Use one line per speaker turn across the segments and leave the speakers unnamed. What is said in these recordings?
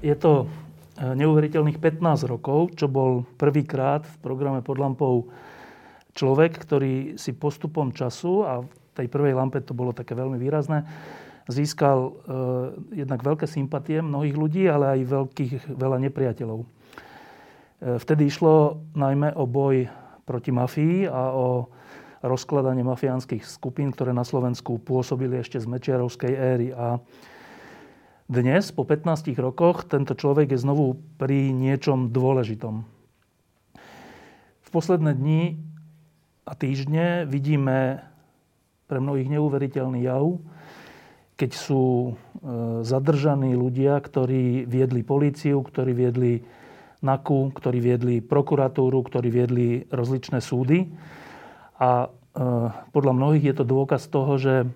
Je to e, neuveriteľných 15 rokov, čo bol prvýkrát v programe pod lampou človek, ktorý si postupom času, a v tej prvej lampe to bolo také veľmi výrazné, získal e, jednak veľké sympatie mnohých ľudí, ale aj veľkých, veľa nepriateľov. E, vtedy išlo najmä o boj proti mafii a o rozkladanie mafiánskych skupín, ktoré na Slovensku pôsobili ešte z Mečiarovskej éry. A dnes, po 15 rokoch, tento človek je znovu pri niečom dôležitom. V posledné dni a týždne vidíme pre mnohých neuveriteľný jav, keď sú e, zadržaní ľudia, ktorí viedli políciu, ktorí viedli NAKU, ktorí viedli prokuratúru, ktorí viedli rozličné súdy. A e, podľa mnohých je to dôkaz toho, že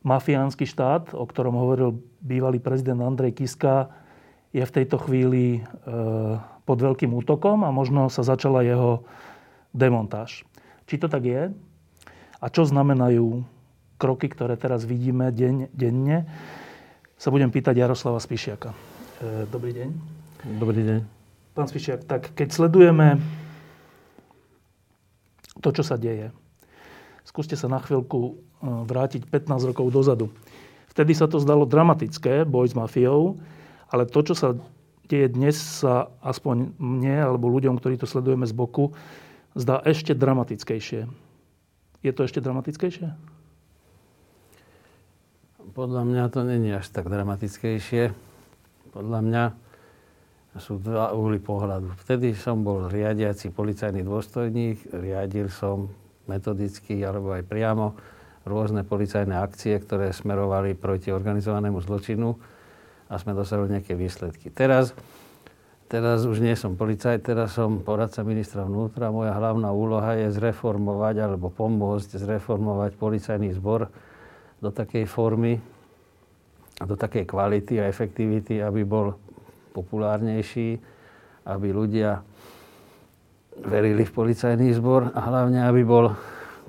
mafiánsky štát, o ktorom hovoril bývalý prezident Andrej Kiska, je v tejto chvíli e, pod veľkým útokom a možno sa začala jeho demontáž. Či to tak je? A čo znamenajú kroky, ktoré teraz vidíme deň, denne? Sa budem pýtať Jaroslava Spišiaka. E, dobrý deň.
Dobrý deň.
Pán Spišiak, tak keď sledujeme to, čo sa deje, skúste sa na chvíľku vrátiť 15 rokov dozadu. Vtedy sa to zdalo dramatické, boj s mafiou, ale to, čo sa deje dnes, sa aspoň mne alebo ľuďom, ktorí to sledujeme z boku, zdá ešte dramatickejšie. Je to ešte dramatickejšie?
Podľa mňa to není až tak dramatickejšie. Podľa mňa sú dva uhly pohľadu. Vtedy som bol riadiaci policajný dôstojník, riadil som metodicky alebo aj priamo rôzne policajné akcie, ktoré smerovali proti organizovanému zločinu a sme dosiahli nejaké výsledky. Teraz, teraz už nie som policajt, teraz som poradca ministra vnútra. Moja hlavná úloha je zreformovať alebo pomôcť zreformovať policajný zbor do takej formy do takej kvality a efektivity, aby bol populárnejší, aby ľudia verili v policajný zbor a hlavne, aby bol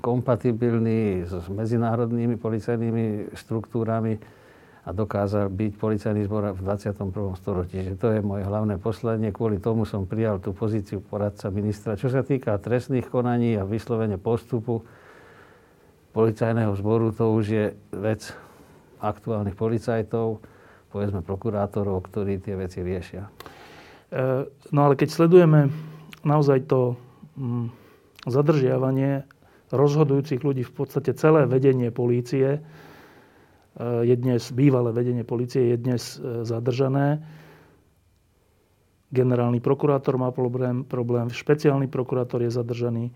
kompatibilný s medzinárodnými policajnými štruktúrami a dokázal byť policajný zbor v 21. storočí. To je moje hlavné poslanie. Kvôli tomu som prijal tú pozíciu poradca ministra. Čo sa týka trestných konaní a vyslovene postupu policajného zboru, to už je vec aktuálnych policajtov, povedzme prokurátorov, ktorí tie veci riešia.
E, no ale keď sledujeme naozaj to mm, zadržiavanie rozhodujúcich ľudí, v podstate celé vedenie polície, e, je dnes, bývalé vedenie polície je dnes e, zadržané. Generálny prokurátor má problém, problém, špeciálny prokurátor je zadržaný,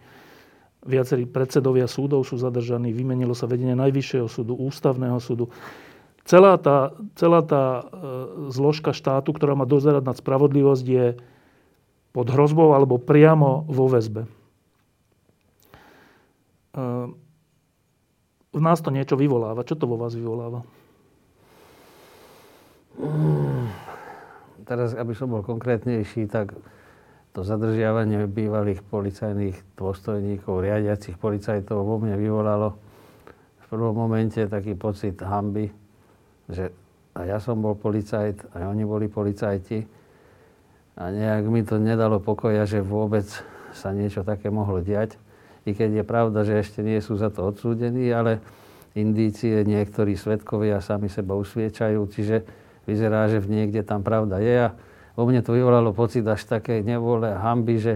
viacerí predsedovia súdov sú zadržaní, vymenilo sa vedenie Najvyššieho súdu, Ústavného súdu. Celá tá, celá tá e, zložka štátu, ktorá má dozerať nad spravodlivosť, je pod hrozbou alebo priamo vo väzbe. Ehm, v nás to niečo vyvoláva. Čo to vo vás vyvoláva?
Mm, teraz, aby som bol konkrétnejší, tak to zadržiavanie bývalých policajných dôstojníkov, riadiacich policajtov vo mne vyvolalo v prvom momente taký pocit hamby, že a ja som bol policajt, aj oni boli policajti. A nejak mi to nedalo pokoja, že vôbec sa niečo také mohlo diať i keď je pravda, že ešte nie sú za to odsúdení, ale indície niektorí svetkovia sami seba usviečajú, čiže vyzerá, že v niekde tam pravda je a vo mne to vyvolalo pocit až také nevole a hamby, že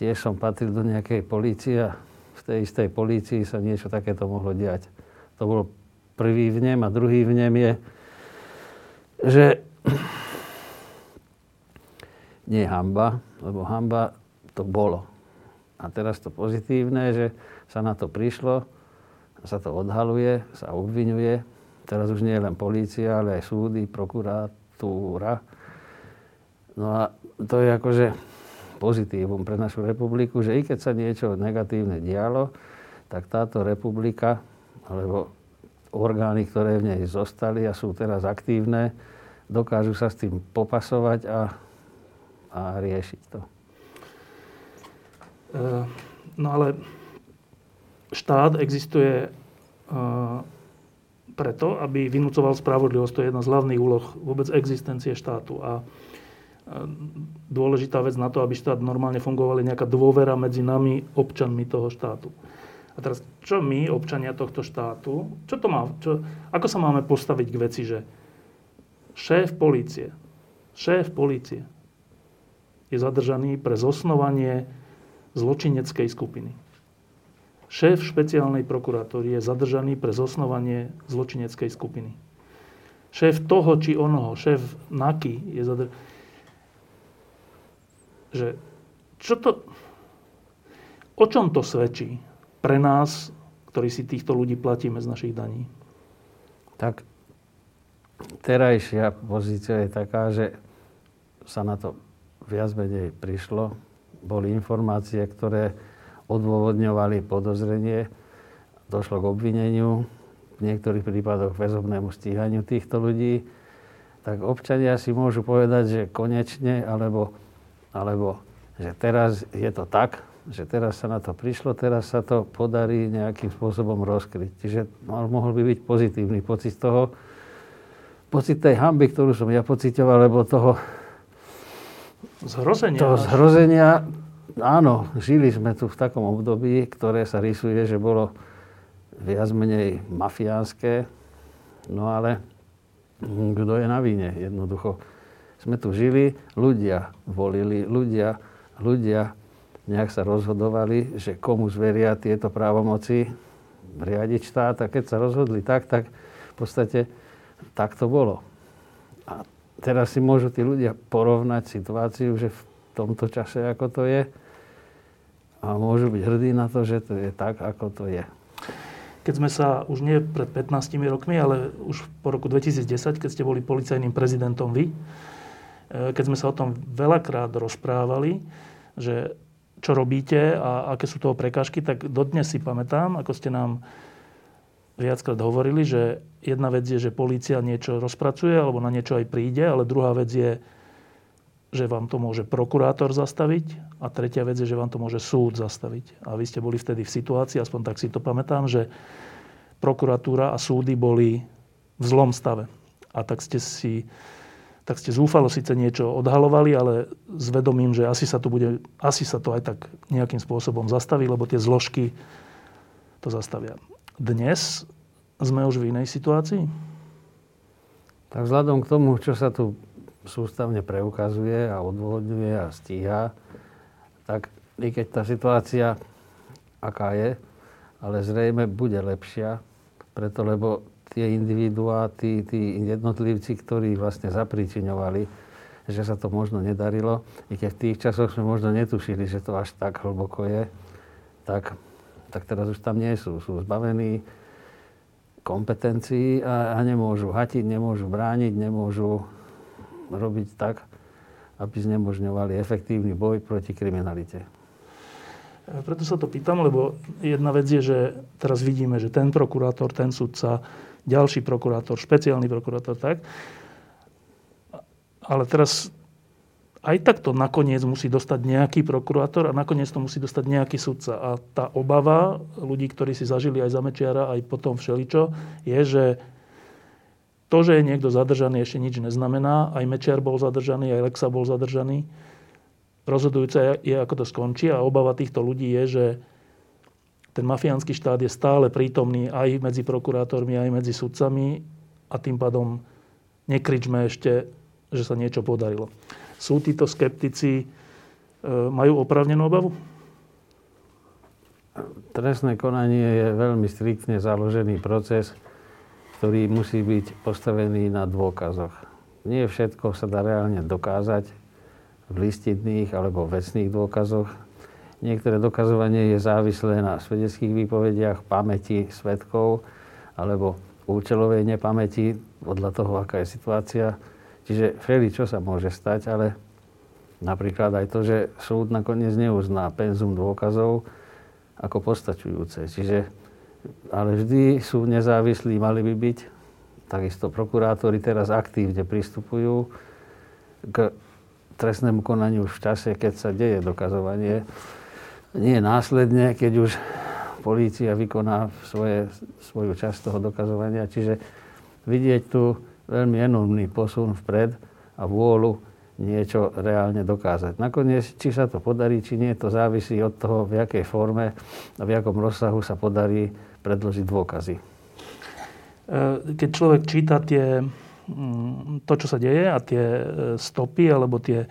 tiež som patril do nejakej polície a v tej istej polícii sa niečo takéto mohlo diať. To bol prvý vnem a druhý vnem je, že nie hamba, lebo hamba to bolo. A teraz to pozitívne, že sa na to prišlo, sa to odhaluje, sa obvinuje teraz už nie len polícia, ale aj súdy, prokuratúra. No a to je akože pozitívum pre našu republiku, že i keď sa niečo negatívne dialo, tak táto republika, alebo orgány, ktoré v nej zostali a sú teraz aktívne, dokážu sa s tým popasovať a, a riešiť to.
Uh, no ale štát existuje preto, aby vynúcoval spravodlivosť. To je jedna z hlavných úloh vôbec existencie štátu. A dôležitá vec na to, aby štát normálne fungoval, je nejaká dôvera medzi nami, občanmi toho štátu. A teraz, čo my, občania tohto štátu, čo to má, čo, ako sa máme postaviť k veci, že šéf policie, šéf policie je zadržaný pre zosnovanie zločineckej skupiny. Šéf špeciálnej prokuratúry je zadržaný pre zosnovanie zločineckej skupiny. Šéf toho či onoho, šéf NAKY je zadržaný. Že čo to... O čom to svedčí pre nás, ktorí si týchto ľudí platíme z našich daní?
Tak terajšia pozícia je taká, že sa na to viac menej prišlo. Boli informácie, ktoré odôvodňovali podozrenie, došlo k obvineniu, v niektorých prípadoch väzobnému stíhaniu týchto ľudí, tak občania si môžu povedať, že konečne, alebo, alebo že teraz je to tak, že teraz sa na to prišlo, teraz sa to podarí nejakým spôsobom rozkryť. Čiže mohol by byť pozitívny pocit toho, pocit tej hamby, ktorú som ja pocitoval, lebo toho
zhrozenia,
toho zhrozenia áno, žili sme tu v takom období, ktoré sa rysuje, že bolo viac menej mafiánske, no ale kto je na víne jednoducho. Sme tu žili, ľudia volili, ľudia, ľudia nejak sa rozhodovali, že komu zveria tieto právomoci riadiť štát a keď sa rozhodli tak, tak v podstate tak to bolo. A teraz si môžu tí ľudia porovnať situáciu, že v tomto čase, ako to je, a môžu byť hrdí na to, že to je tak, ako to je.
Keď sme sa už nie pred 15 rokmi, ale už po roku 2010, keď ste boli policajným prezidentom vy, e, keď sme sa o tom veľakrát rozprávali, že čo robíte a aké sú toho prekážky, tak dodnes si pamätám, ako ste nám viackrát hovorili, že jedna vec je, že polícia niečo rozpracuje alebo na niečo aj príde, ale druhá vec je, že vám to môže prokurátor zastaviť a tretia vec je, že vám to môže súd zastaviť. A vy ste boli vtedy v situácii, aspoň tak si to pamätám, že prokuratúra a súdy boli v zlom stave. A tak ste si tak ste zúfalo síce niečo odhalovali, ale s vedomím, že asi sa to, bude, asi sa to aj tak nejakým spôsobom zastaví, lebo tie zložky to zastavia. Dnes sme už v inej situácii?
Tak vzhľadom k tomu, čo sa tu sústavne preukazuje a odvodňuje a stíha, tak i keď tá situácia aká je, ale zrejme bude lepšia, preto lebo tie individuá, tí, tí jednotlivci, ktorí vlastne zapričiňovali, že sa to možno nedarilo, i keď v tých časoch sme možno netušili, že to až tak hlboko je, tak, tak teraz už tam nie sú. Sú zbavení kompetencií a, a nemôžu hatiť, nemôžu brániť, nemôžu robiť tak, aby znemožňovali efektívny boj proti kriminalite.
E, preto sa to pýtam, lebo jedna vec je, že teraz vidíme, že ten prokurátor, ten sudca, ďalší prokurátor, špeciálny prokurátor, tak. Ale teraz aj tak to nakoniec musí dostať nejaký prokurátor a nakoniec to musí dostať nejaký sudca. A tá obava ľudí, ktorí si zažili aj za Mečiara, aj potom všeličo, je, že to, že je niekto zadržaný, ešte nič neznamená. Aj Mečiar bol zadržaný, aj Lexa bol zadržaný. Rozhodujúce je, ako to skončí a obava týchto ľudí je, že ten mafiánsky štát je stále prítomný aj medzi prokurátormi, aj medzi sudcami a tým pádom nekričme ešte, že sa niečo podarilo. Sú títo skeptici, e, majú oprávnenú obavu?
Trestné konanie je veľmi striktne založený proces ktorý musí byť postavený na dôkazoch. Nie všetko sa dá reálne dokázať v listinných alebo vecných dôkazoch. Niektoré dokazovanie je závislé na svedeckých výpovediach, pamäti svetkov alebo účelovej nepamäti, podľa toho, aká je situácia. Čiže všeli, čo sa môže stať, ale napríklad aj to, že súd nakoniec neuzná penzum dôkazov ako postačujúce. Čiže, ale vždy sú nezávislí, mali by byť. Takisto prokurátori teraz aktívne pristupujú k trestnému konaniu v čase, keď sa deje dokazovanie. Nie následne, keď už polícia vykoná svoje, svoju časť toho dokazovania. Čiže vidieť tu veľmi enormný posun vpred a vôľu niečo reálne dokázať. Nakoniec, či sa to podarí, či nie, to závisí od toho, v jakej forme a v jakom rozsahu sa podarí predložiť dôkazy. E,
keď človek číta tie, mm, to, čo sa deje a tie e, stopy alebo tie e,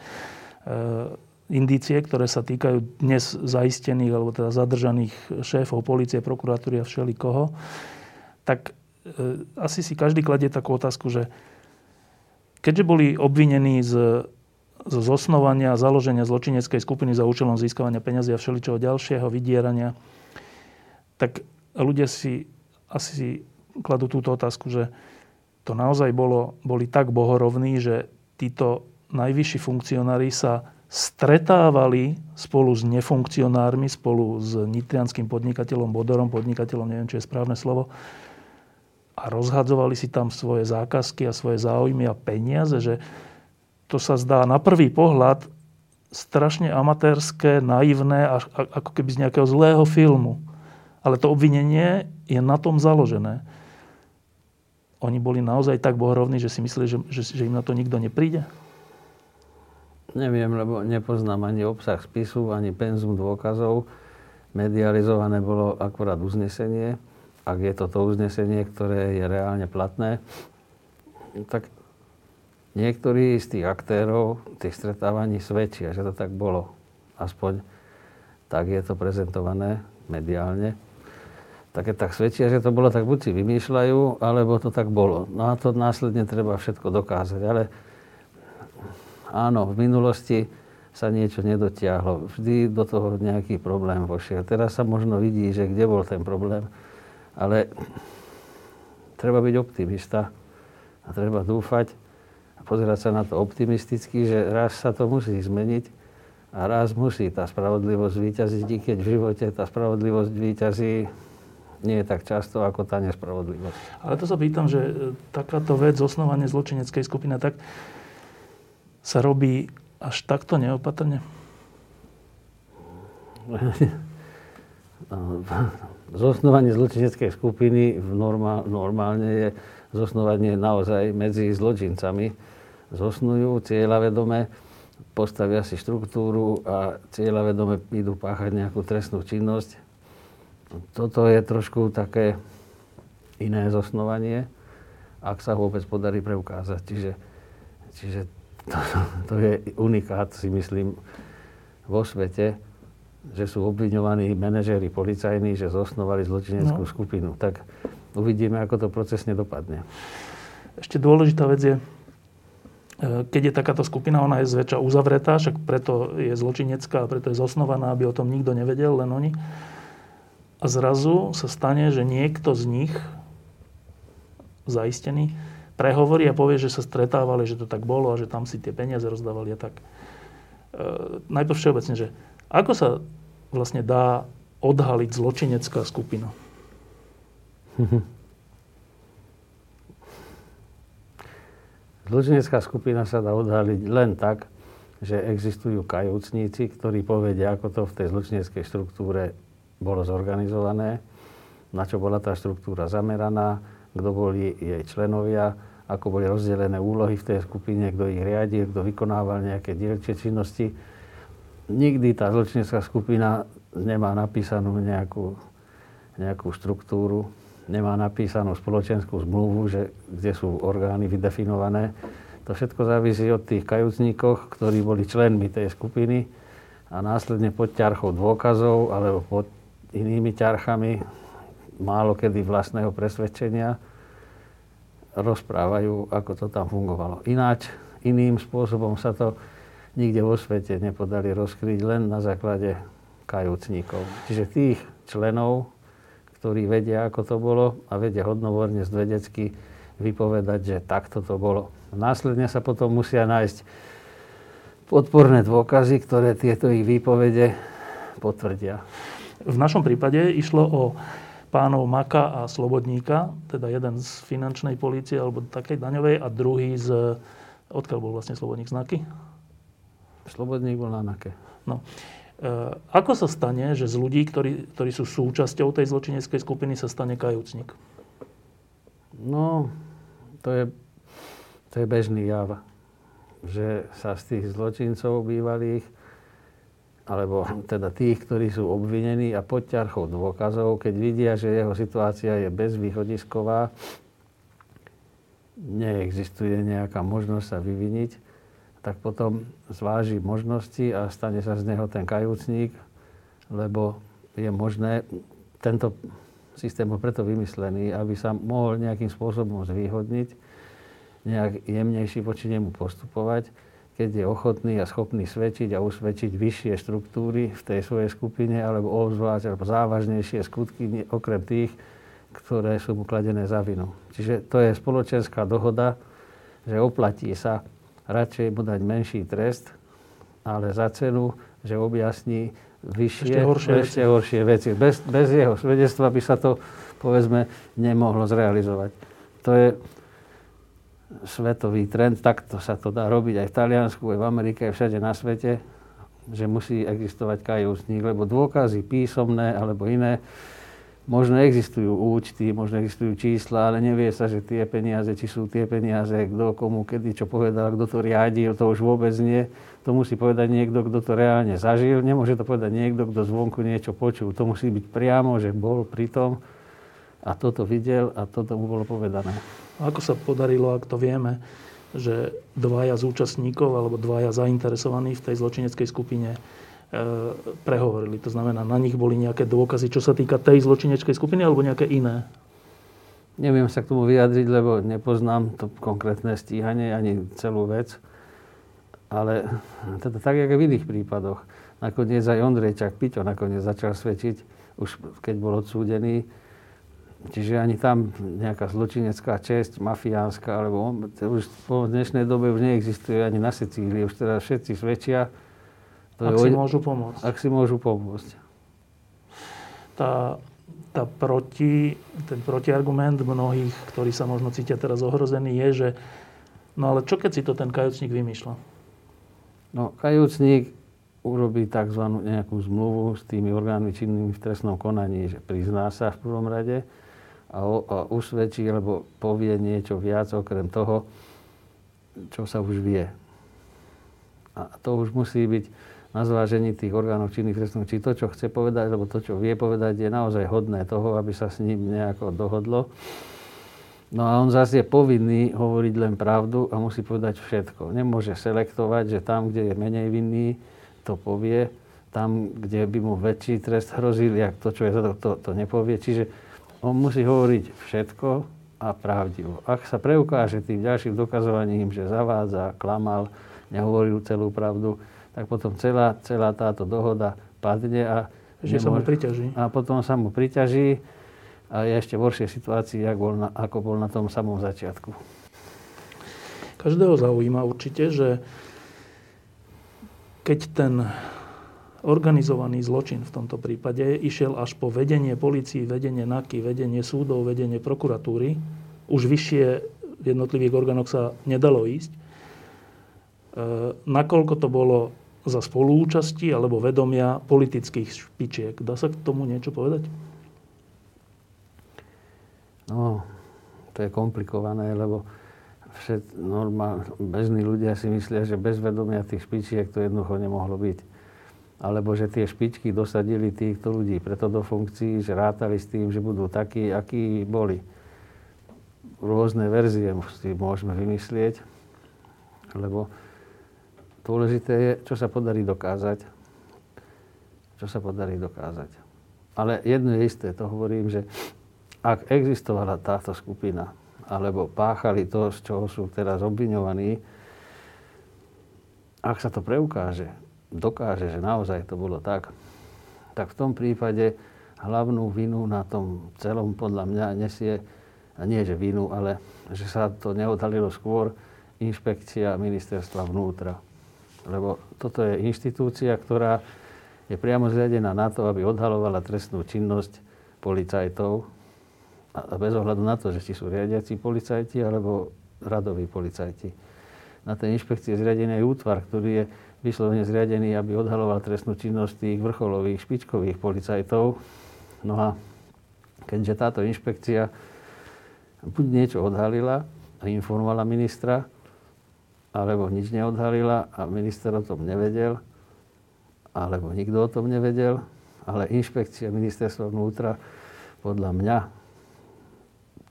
indície, ktoré sa týkajú dnes zaistených alebo teda zadržaných šéfov policie, prokuratúry a všeli koho, tak asi si každý kladie takú otázku, že keďže boli obvinení z, z zosnovania založenia zločineckej skupiny za účelom získavania peniazy a všeličoho ďalšieho vydierania, tak ľudia si asi kladú túto otázku, že to naozaj bolo, boli tak bohorovní, že títo najvyšší funkcionári sa stretávali spolu s nefunkcionármi, spolu s nitrianským podnikateľom Bodorom, podnikateľom, neviem, či je správne slovo, a rozhadzovali si tam svoje zákazky a svoje záujmy a peniaze, že to sa zdá na prvý pohľad strašne amatérske, naivné, ako keby z nejakého zlého filmu. Ale to obvinenie je na tom založené. Oni boli naozaj tak bohorovní, že si mysleli, že, že, že im na to nikto nepríde?
Neviem, lebo nepoznám ani obsah spisu, ani penzum dôkazov. Medializované bolo akurát uznesenie. Ak je to uznesenie, ktoré je reálne platné, tak niektorí z tých aktérov tých stretávaní svedčia, že to tak bolo. Aspoň tak je to prezentované mediálne. Také tak svedčia, že to bolo tak buď si vymýšľajú, alebo to tak bolo. No a to následne treba všetko dokázať. Ale áno, v minulosti sa niečo nedotiahlo. Vždy do toho nejaký problém vošiel. Teraz sa možno vidí, že kde bol ten problém. Ale treba byť optimista a treba dúfať a pozerať sa na to optimisticky, že raz sa to musí zmeniť a raz musí tá spravodlivosť výťaziť, i keď v živote tá spravodlivosť výťazí nie je tak často ako tá nespravodlivosť.
Ale to sa pýtam, že takáto vec, osnovanie zločineckej skupiny, tak sa robí až takto neopatrne?
Zosnovanie zločineckej skupiny v normál, normálne je zosnovanie naozaj medzi zločincami. Zosnujú cieľavedome, postavia si štruktúru a cieľavedome idú páchať nejakú trestnú činnosť. Toto je trošku také iné zosnovanie, ak sa vôbec podarí preukázať. Čiže, čiže to, to je unikát, si myslím, vo svete, že sú obviňovaní manažéri policajní, že zosnovali zločineckú no. skupinu. Tak uvidíme, ako to procesne dopadne.
Ešte dôležitá vec je, e, keď je takáto skupina, ona je zväčša uzavretá, však preto je zločinecká a preto je zosnovaná, aby o tom nikto nevedel, len oni. A zrazu sa stane, že niekto z nich, zaistený, prehovorí a povie, že sa stretávali, že to tak bolo a že tam si tie peniaze rozdávali a tak. E, najprv všeobecne, že ako sa vlastne dá odhaliť zločinecká skupina?
Zločinecká skupina sa dá odhaliť len tak, že existujú kajúcníci, ktorí povedia, ako to v tej zločineckej štruktúre bolo zorganizované, na čo bola tá štruktúra zameraná, kto boli jej členovia, ako boli rozdelené úlohy v tej skupine, kto ich riadil, kto vykonával nejaké dielčie činnosti. Nikdy tá zločinecká skupina nemá napísanú nejakú, nejakú štruktúru, nemá napísanú spoločenskú zmluvu, že, kde sú orgány vydefinované. To všetko závisí od tých kajúcníkoch, ktorí boli členmi tej skupiny a následne pod ťarchou dôkazov alebo pod inými ťarchami, málo kedy vlastného presvedčenia, rozprávajú, ako to tam fungovalo. Ináč, iným spôsobom sa to nikde vo svete nepodali rozkryť len na základe kajúcníkov. Čiže tých členov, ktorí vedia, ako to bolo a vedia hodnovorne vedecky vypovedať, že takto to bolo. Následne sa potom musia nájsť podporné dôkazy, ktoré tieto ich výpovede potvrdia.
V našom prípade išlo o pánov Maka a Slobodníka, teda jeden z finančnej polície alebo takej daňovej a druhý z... Odkiaľ bol vlastne Slobodník znaky?
Slobodník bol na Nake.
No. E, ako sa stane, že z ľudí, ktorí, ktorí sú súčasťou tej zločineckej skupiny, sa stane kajúcnik?
No, to je, to je bežný jav. Že sa z tých zločincov bývalých, alebo teda tých, ktorí sú obvinení a pod ťarchou dôkazov, keď vidia, že jeho situácia je bezvýchodisková, neexistuje nejaká možnosť sa vyviniť, tak potom zváži možnosti a stane sa z neho ten kajúcník, lebo je možné, tento systém bol preto vymyslený, aby sa mohol nejakým spôsobom zvýhodniť, nejak jemnejší voči nemu postupovať, keď je ochotný a schopný svedčiť a usvedčiť vyššie štruktúry v tej svojej skupine, alebo obzvlášť, alebo závažnejšie skutky, okrem tých, ktoré sú mu kladené za vinu. Čiže to je spoločenská dohoda, že oplatí sa radšej mu dať menší trest, ale za cenu, že objasní vyššie, ešte horšie, ešte horšie veci. Bez, bez jeho svedectva by sa to, povedzme, nemohlo zrealizovať. To je svetový trend, takto sa to dá robiť aj v Taliansku, aj v Amerike, aj všade na svete, že musí existovať kajúcník, lebo dôkazy písomné alebo iné Možno existujú účty, možno existujú čísla, ale nevie sa, že tie peniaze, či sú tie peniaze, kto komu kedy čo povedal, kto to riadil, to už vôbec nie. To musí povedať niekto, kto to reálne zažil. Nemôže to povedať niekto, kto zvonku niečo počul. To musí byť priamo, že bol pri tom a toto videl a toto mu bolo povedané.
Ako sa podarilo, ak to vieme, že dvaja z účastníkov alebo dvaja zainteresovaní v tej zločineckej skupine prehovorili. To znamená, na nich boli nejaké dôkazy, čo sa týka tej zločinečkej skupiny alebo nejaké iné?
Neviem sa k tomu vyjadriť, lebo nepoznám to konkrétne stíhanie ani celú vec. Ale teda tak, jak v iných prípadoch. Nakoniec aj Ondrejčak Piťo nakoniec začal svedčiť, už keď bol odsúdený. Čiže ani tam nejaká zločinecká česť, mafiánska, alebo už po dnešnej dobe už neexistuje ani na Sicílii. Už teda všetci svedčia,
to ak je, si môžu pomôcť.
Ak si môžu pomôcť.
Tá, tá proti, ten protiargument mnohých, ktorí sa možno cítia teraz ohrození, je, že no ale čo keď si to ten kajúcnik vymýšľa?
No, kajúcnik urobí tzv. nejakú zmluvu s tými orgánmi činnými v trestnom konaní, že prizná sa v prvom rade a, o, a usvedčí, alebo povie niečo viac okrem toho, čo sa už vie. A to už musí byť na zvážení tých orgánov činných trestných, či to, čo chce povedať, alebo to, čo vie povedať, je naozaj hodné toho, aby sa s ním nejako dohodlo. No a on zase je povinný hovoriť len pravdu a musí povedať všetko. Nemôže selektovať, že tam, kde je menej vinný, to povie. Tam, kde by mu väčší trest hrozil, jak to, čo je to, to, to nepovie. Čiže on musí hovoriť všetko a pravdivo. Ak sa preukáže tým ďalším dokazovaním, že zavádza, klamal, nehovoril celú pravdu, tak potom celá, celá táto dohoda padne a,
že nemôže, sa mu priťaží.
A potom sa mu priťaží a je ešte v horšej situácii, ako bol na, ako bol na tom samom začiatku.
Každého zaujíma určite, že keď ten organizovaný zločin v tomto prípade išiel až po vedenie policií, vedenie NAKY, vedenie súdov, vedenie prokuratúry, už vyššie v jednotlivých orgánoch sa nedalo ísť, e, nakoľko to bolo za spolúčasti alebo vedomia politických špičiek. Dá sa k tomu niečo povedať?
No, to je komplikované, lebo všet, normál, bežní ľudia si myslia, že bez vedomia tých špičiek to jednoducho nemohlo byť. Alebo že tie špičky dosadili týchto ľudí preto do funkcií, že rátali s tým, že budú takí, akí boli. Rôzne verzie si môžeme vymyslieť, lebo Dôležité je, čo sa podarí dokázať. Čo sa podarí dokázať. Ale jedno je isté, to hovorím, že ak existovala táto skupina, alebo páchali to, z čoho sú teraz obviňovaní, ak sa to preukáže, dokáže, že naozaj to bolo tak, tak v tom prípade hlavnú vinu na tom celom podľa mňa nesie, a nie že vinu, ale že sa to neodhalilo skôr, inšpekcia ministerstva vnútra. Lebo toto je inštitúcia, ktorá je priamo zriadená na to, aby odhalovala trestnú činnosť policajtov a bez ohľadu na to, že či sú riadiaci policajti alebo radoví policajti. Na tej inšpekcii je zriadený útvar, ktorý je vyslovene zriadený, aby odhaloval trestnú činnosť tých vrcholových, špičkových policajtov. No a keďže táto inšpekcia buď niečo odhalila a informovala ministra, alebo nič neodhalila a minister o tom nevedel, alebo nikto o tom nevedel, ale inšpekcia ministerstva vnútra podľa mňa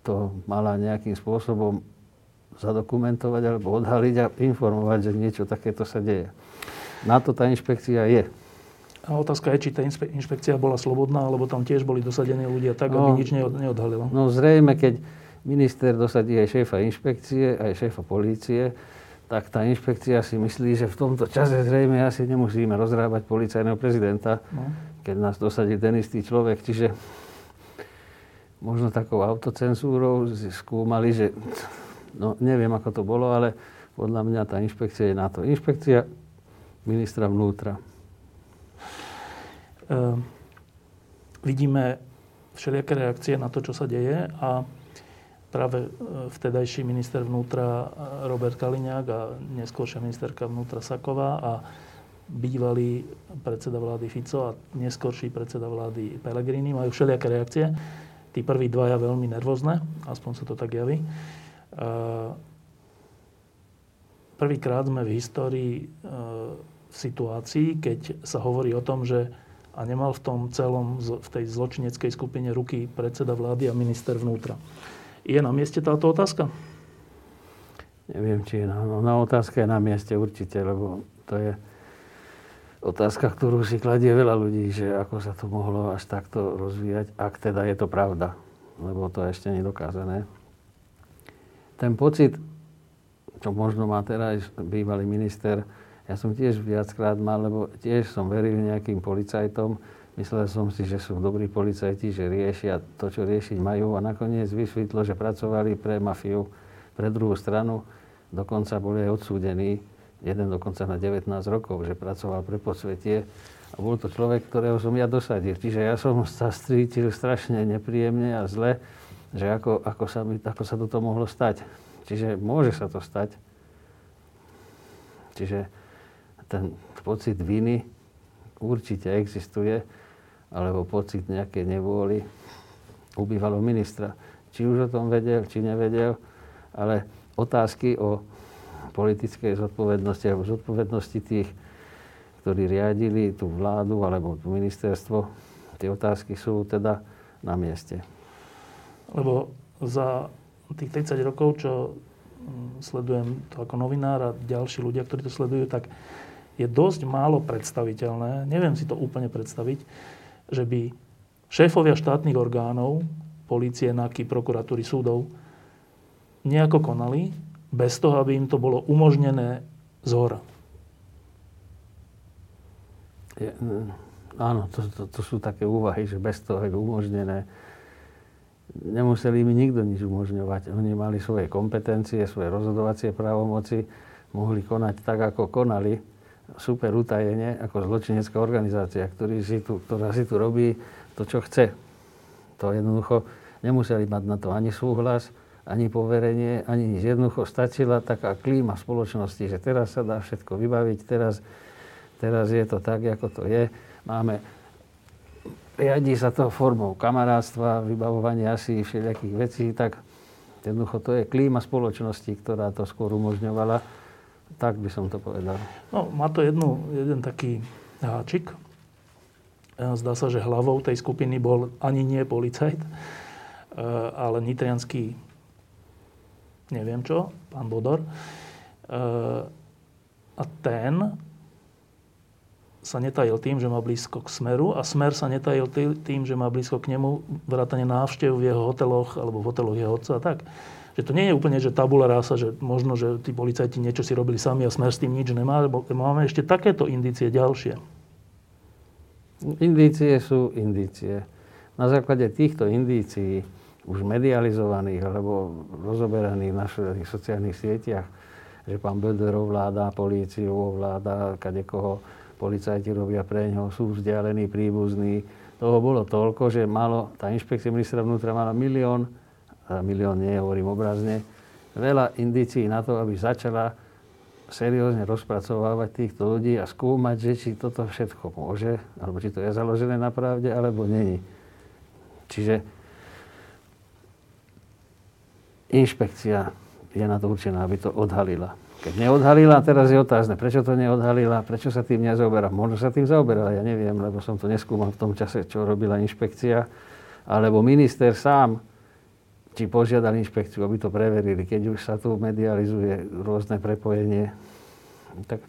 to mala nejakým spôsobom zadokumentovať alebo odhaliť a informovať, že niečo takéto sa deje. Na to tá inšpekcia je.
A otázka je, či tá inšpekcia bola slobodná, alebo tam tiež boli dosadení ľudia tak, no, aby nič neodhalilo.
No zrejme, keď minister dosadí aj šéfa inšpekcie, aj šéfa polície, tak tá inšpekcia si myslí, že v tomto čase zrejme asi nemusíme rozrábať policajného prezidenta, no. keď nás dosadí ten istý človek. Čiže možno takou autocenzúrou skúmali, že no neviem, ako to bolo, ale podľa mňa tá inšpekcia je na to. Inšpekcia ministra vnútra.
Uh, vidíme všelijaké reakcie na to, čo sa deje a práve e, vtedajší minister vnútra e, Robert Kaliňák a neskôršia ministerka vnútra Saková a bývalý predseda vlády Fico a neskorší predseda vlády Pellegrini majú všelijaké reakcie. Tí prví dvaja veľmi nervózne, aspoň sa to tak javí. Uh, prvýkrát sme v histórii e, v situácii, keď sa hovorí o tom, že a nemal v tom celom, v tej zločineckej skupine ruky predseda vlády a minister vnútra. Je na mieste táto otázka?
Neviem, či je na, no, na otázka je na mieste určite, lebo to je otázka, ktorú si kladie veľa ľudí, že ako sa to mohlo až takto rozvíjať, ak teda je to pravda, lebo to je ešte nedokázané. Ten pocit čo možno má teraz bývalý minister, ja som tiež viackrát mal, lebo tiež som veril nejakým policajtom. Myslel som si, že sú dobrí policajti, že riešia to, čo riešiť majú a nakoniec vysvetlo, že pracovali pre mafiu, pre druhú stranu. Dokonca boli aj odsúdení, jeden dokonca na 19 rokov, že pracoval pre podsvetie. A bol to človek, ktorého som ja dosadil. Čiže ja som sa strítil strašne nepríjemne a zle, že ako, ako, sa, mi, ako sa toto mohlo stať. Čiže môže sa to stať. Čiže ten pocit viny určite existuje, alebo pocit nejakej nevôly u bývalého ministra. Či už o tom vedel, či nevedel, ale otázky o politickej zodpovednosti alebo zodpovednosti tých, ktorí riadili tú vládu alebo tú ministerstvo, tie otázky sú teda na mieste.
Lebo za tých 30 rokov, čo mm, sledujem to ako novinár a ďalší ľudia, ktorí to sledujú, tak je dosť málo predstaviteľné, neviem si to úplne predstaviť, že by šéfovia štátnych orgánov, policie, NAKY, prokuratúry, súdov, nejako konali bez toho, aby im to bolo umožnené z hora.
Je, áno, to, to, to sú také úvahy, že bez toho je umožnené nemuseli mi nikto nič umožňovať. Oni mali svoje kompetencie, svoje rozhodovacie právomoci, mohli konať tak, ako konali, super utajene, ako zločinecká organizácia, ktorý si tu, ktorá si tu robí to, čo chce. To jednoducho nemuseli mať na to ani súhlas, ani poverenie, ani nič. Jednoducho stačila taká klíma spoločnosti, že teraz sa dá všetko vybaviť, teraz, teraz je to tak, ako to je. Máme riadi sa to formou kamarátstva, vybavovania asi všelijakých vecí, tak jednoducho to je klíma spoločnosti, ktorá to skôr umožňovala. Tak by som to povedal.
No, má to jednu, jeden taký háčik. Zdá sa, že hlavou tej skupiny bol ani nie policajt, e, ale nitrianský neviem čo, pán Bodor. E, a ten sa netajil tým, že má blízko k Smeru a Smer sa netajil tým, že má blízko k nemu vrátane návštev v jeho hoteloch alebo v hoteloch jeho otca a tak. Že to nie je úplne, že tabula rása, že možno, že tí policajti niečo si robili sami a Smer s tým nič nemá, lebo máme ešte takéto indície ďalšie.
Indície sú indície. na základe týchto indícií, už medializovaných alebo rozoberaných v našich sociálnych sieťach, že pán Böder ovláda políciu, ovláda kadekoho, policajti robia pre ňo, sú vzdialení, príbuzní. Toho bolo toľko, že malo, tá inšpekcia ministra vnútra mala milión, milión nie, hovorím obrazne, veľa indícií na to, aby začala seriózne rozpracovávať týchto ľudí a skúmať, že či toto všetko môže, alebo či to je založené na pravde, alebo není. Čiže inšpekcia je na to určená, aby to odhalila. Keď neodhalila, teraz je otázne, prečo to neodhalila, prečo sa tým nezaoberá. Možno sa tým zaoberala, ja neviem, lebo som to neskúmal v tom čase, čo robila inšpekcia. Alebo minister sám či požiadal inšpekciu, aby to preverili, keď už sa tu medializuje rôzne prepojenie. Tak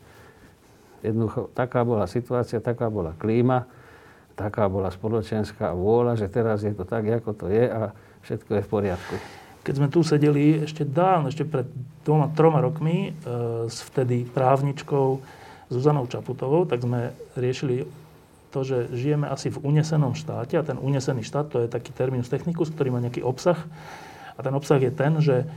jednoducho, taká bola situácia, taká bola klíma, taká bola spoločenská vôľa, že teraz je to tak, ako to je a všetko je v poriadku.
Keď sme tu sedeli ešte dávno, ešte pred dvoma, troma rokmi e, s vtedy právničkou Zuzanou Čaputovou, tak sme riešili to, že žijeme asi v unesenom štáte a ten unesený štát, to je taký terminus technicus, ktorý má nejaký obsah. A ten obsah je ten, že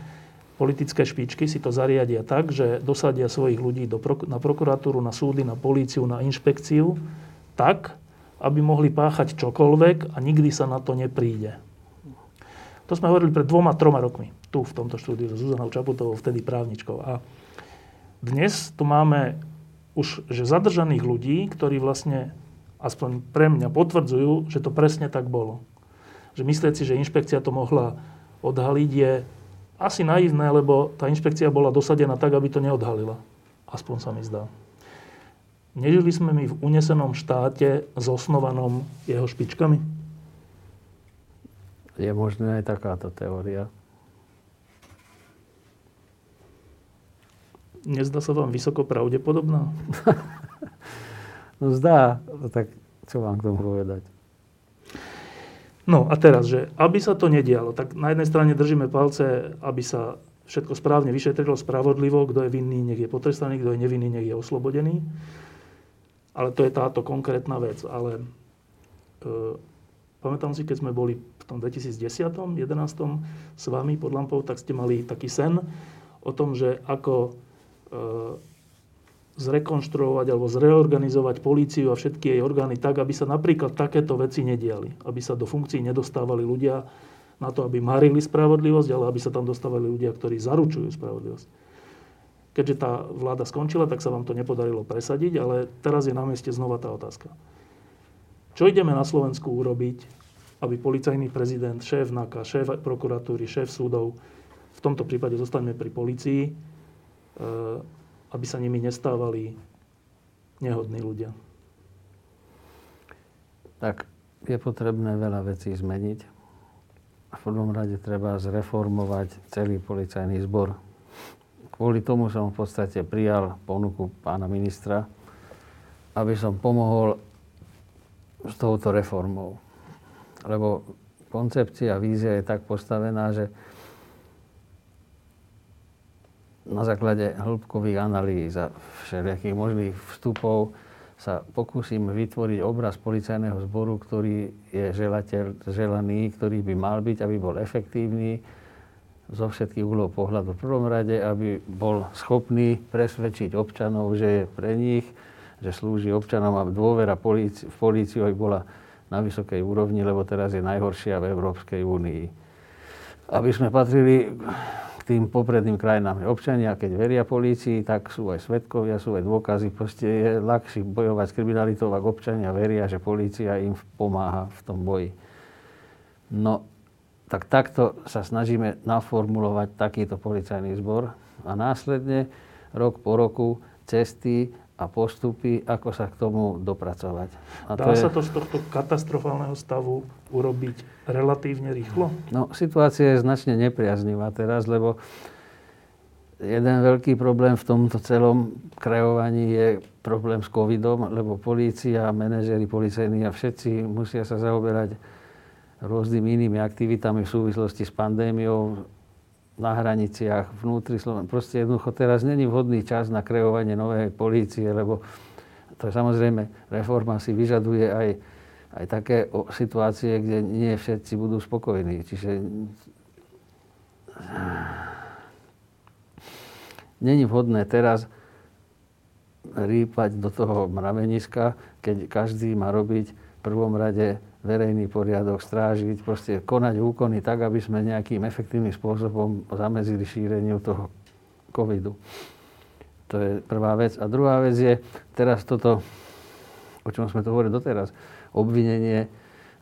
politické špičky si to zariadia tak, že dosadia svojich ľudí do, na prokuratúru, na súdy, na políciu, na inšpekciu, tak, aby mohli páchať čokoľvek a nikdy sa na to nepríde. To sme hovorili pred dvoma, troma rokmi, tu v tomto štúdiu so Zuzanou Čaputovou, vtedy právničkou. A dnes tu máme už že zadržaných ľudí, ktorí vlastne, aspoň pre mňa, potvrdzujú, že to presne tak bolo. Že myslieť si, že inšpekcia to mohla odhaliť, je asi naivné, lebo tá inšpekcia bola dosadená tak, aby to neodhalila. Aspoň sa mi zdá. Nežili sme my v unesenom štáte zosnovanom jeho špičkami?
je možné aj takáto teória.
Nezdá sa vám vysoko pravdepodobná?
no zdá, tak čo vám k tomu povedať?
No a teraz, že aby sa to nedialo, tak na jednej strane držíme palce, aby sa všetko správne vyšetrilo, spravodlivo, kto je vinný, nech je potrestaný, kto je nevinný, nech je oslobodený. Ale to je táto konkrétna vec. Ale e, pamätám si, keď sme boli v tom 2010 11 s vami pod lampou, tak ste mali taký sen o tom, že ako e, zrekonštruovať alebo zreorganizovať políciu a všetky jej orgány tak, aby sa napríklad takéto veci nediali. Aby sa do funkcií nedostávali ľudia na to, aby marili spravodlivosť, ale aby sa tam dostávali ľudia, ktorí zaručujú spravodlivosť. Keďže tá vláda skončila, tak sa vám to nepodarilo presadiť, ale teraz je na mieste znova tá otázka. Čo ideme na Slovensku urobiť, aby policajný prezident, šéf NAKA, šéf prokuratúry, šéf súdov, v tomto prípade zostaneme pri policii, aby sa nimi nestávali nehodní ľudia.
Tak je potrebné veľa vecí zmeniť. V prvom rade treba zreformovať celý policajný zbor. Kvôli tomu som v podstate prijal ponuku pána ministra, aby som pomohol s touto reformou lebo koncepcia, vízia je tak postavená, že na základe hĺbkových analýz a všelijakých možných vstupov sa pokúsim vytvoriť obraz policajného zboru, ktorý je želateľ, želaný, ktorý by mal byť, aby bol efektívny zo všetkých uhlov pohľadu. V prvom rade, aby bol schopný presvedčiť občanov, že je pre nich, že slúži občanom a dôvera v políciu, aby bola na vysokej úrovni, lebo teraz je najhoršia v Európskej únii. Aby sme patrili tým popredným krajinám. Občania, keď veria polícii, tak sú aj svetkovia, sú aj dôkazy. Proste je ľahšie bojovať s kriminalitou, ak občania veria, že polícia im pomáha v tom boji. No, tak takto sa snažíme naformulovať takýto policajný zbor a následne rok po roku cesty a postupy, ako sa k tomu dopracovať.
A Dá to sa je... to z tohto katastrofálneho stavu urobiť relatívne rýchlo?
No, situácia je značne nepriaznivá teraz, lebo jeden veľký problém v tomto celom kreovaní je problém s covidom, lebo polícia, manažeri policajní a všetci musia sa zaoberať rôznymi inými aktivitami v súvislosti s pandémiou, na hraniciach, vnútri Slovenska. Proste jednoducho teraz není vhodný čas na kreovanie novej polície, lebo to samozrejme reforma si vyžaduje aj aj také situácie, kde nie všetci budú spokojní. Čiže není vhodné teraz rýpať do toho mraveniska, keď každý má robiť v prvom rade verejný poriadok, strážiť, proste konať úkony tak, aby sme nejakým efektívnym spôsobom zamedzili šíreniu toho covidu. To je prvá vec. A druhá vec je teraz toto, o čom sme to hovorili doteraz, obvinenie,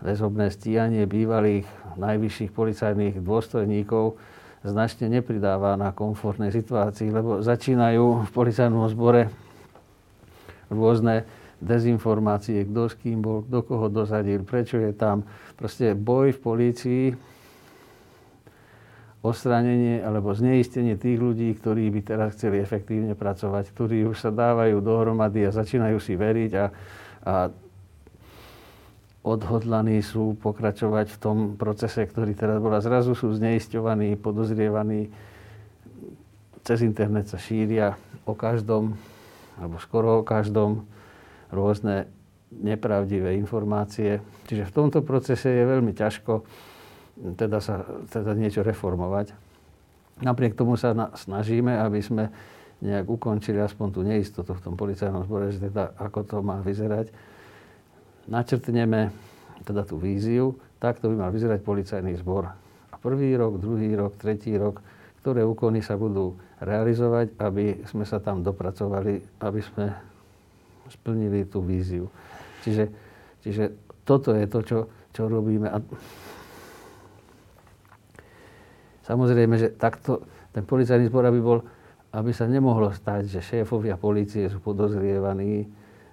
väzobné stíhanie bývalých najvyšších policajných dôstojníkov značne nepridáva na komfortnej situácii, lebo začínajú v policajnom zbore rôzne dezinformácie, kto s kým bol, kto koho dosadil, prečo je tam. Proste boj v polícii, ostranenie alebo zneistenie tých ľudí, ktorí by teraz chceli efektívne pracovať, ktorí už sa dávajú dohromady a začínajú si veriť a, a odhodlaní sú pokračovať v tom procese, ktorý teraz bol. A zrazu sú zneisťovaní, podozrievaní. Cez internet sa šíria o každom, alebo skoro o každom, rôzne nepravdivé informácie. Čiže v tomto procese je veľmi ťažko teda, sa, teda niečo reformovať. Napriek tomu sa na, snažíme, aby sme nejak ukončili aspoň tú neistotu v tom policajnom zbore, že teda ako to má vyzerať načrtneme teda tú víziu, takto by mal vyzerať policajný zbor. A prvý rok, druhý rok, tretí rok, ktoré úkony sa budú realizovať, aby sme sa tam dopracovali, aby sme splnili tú víziu. Čiže, čiže toto je to, čo, čo robíme. A samozrejme, že takto ten policajný zbor, aby, bol, aby sa nemohlo stať, že šéfovia policie sú podozrievaní,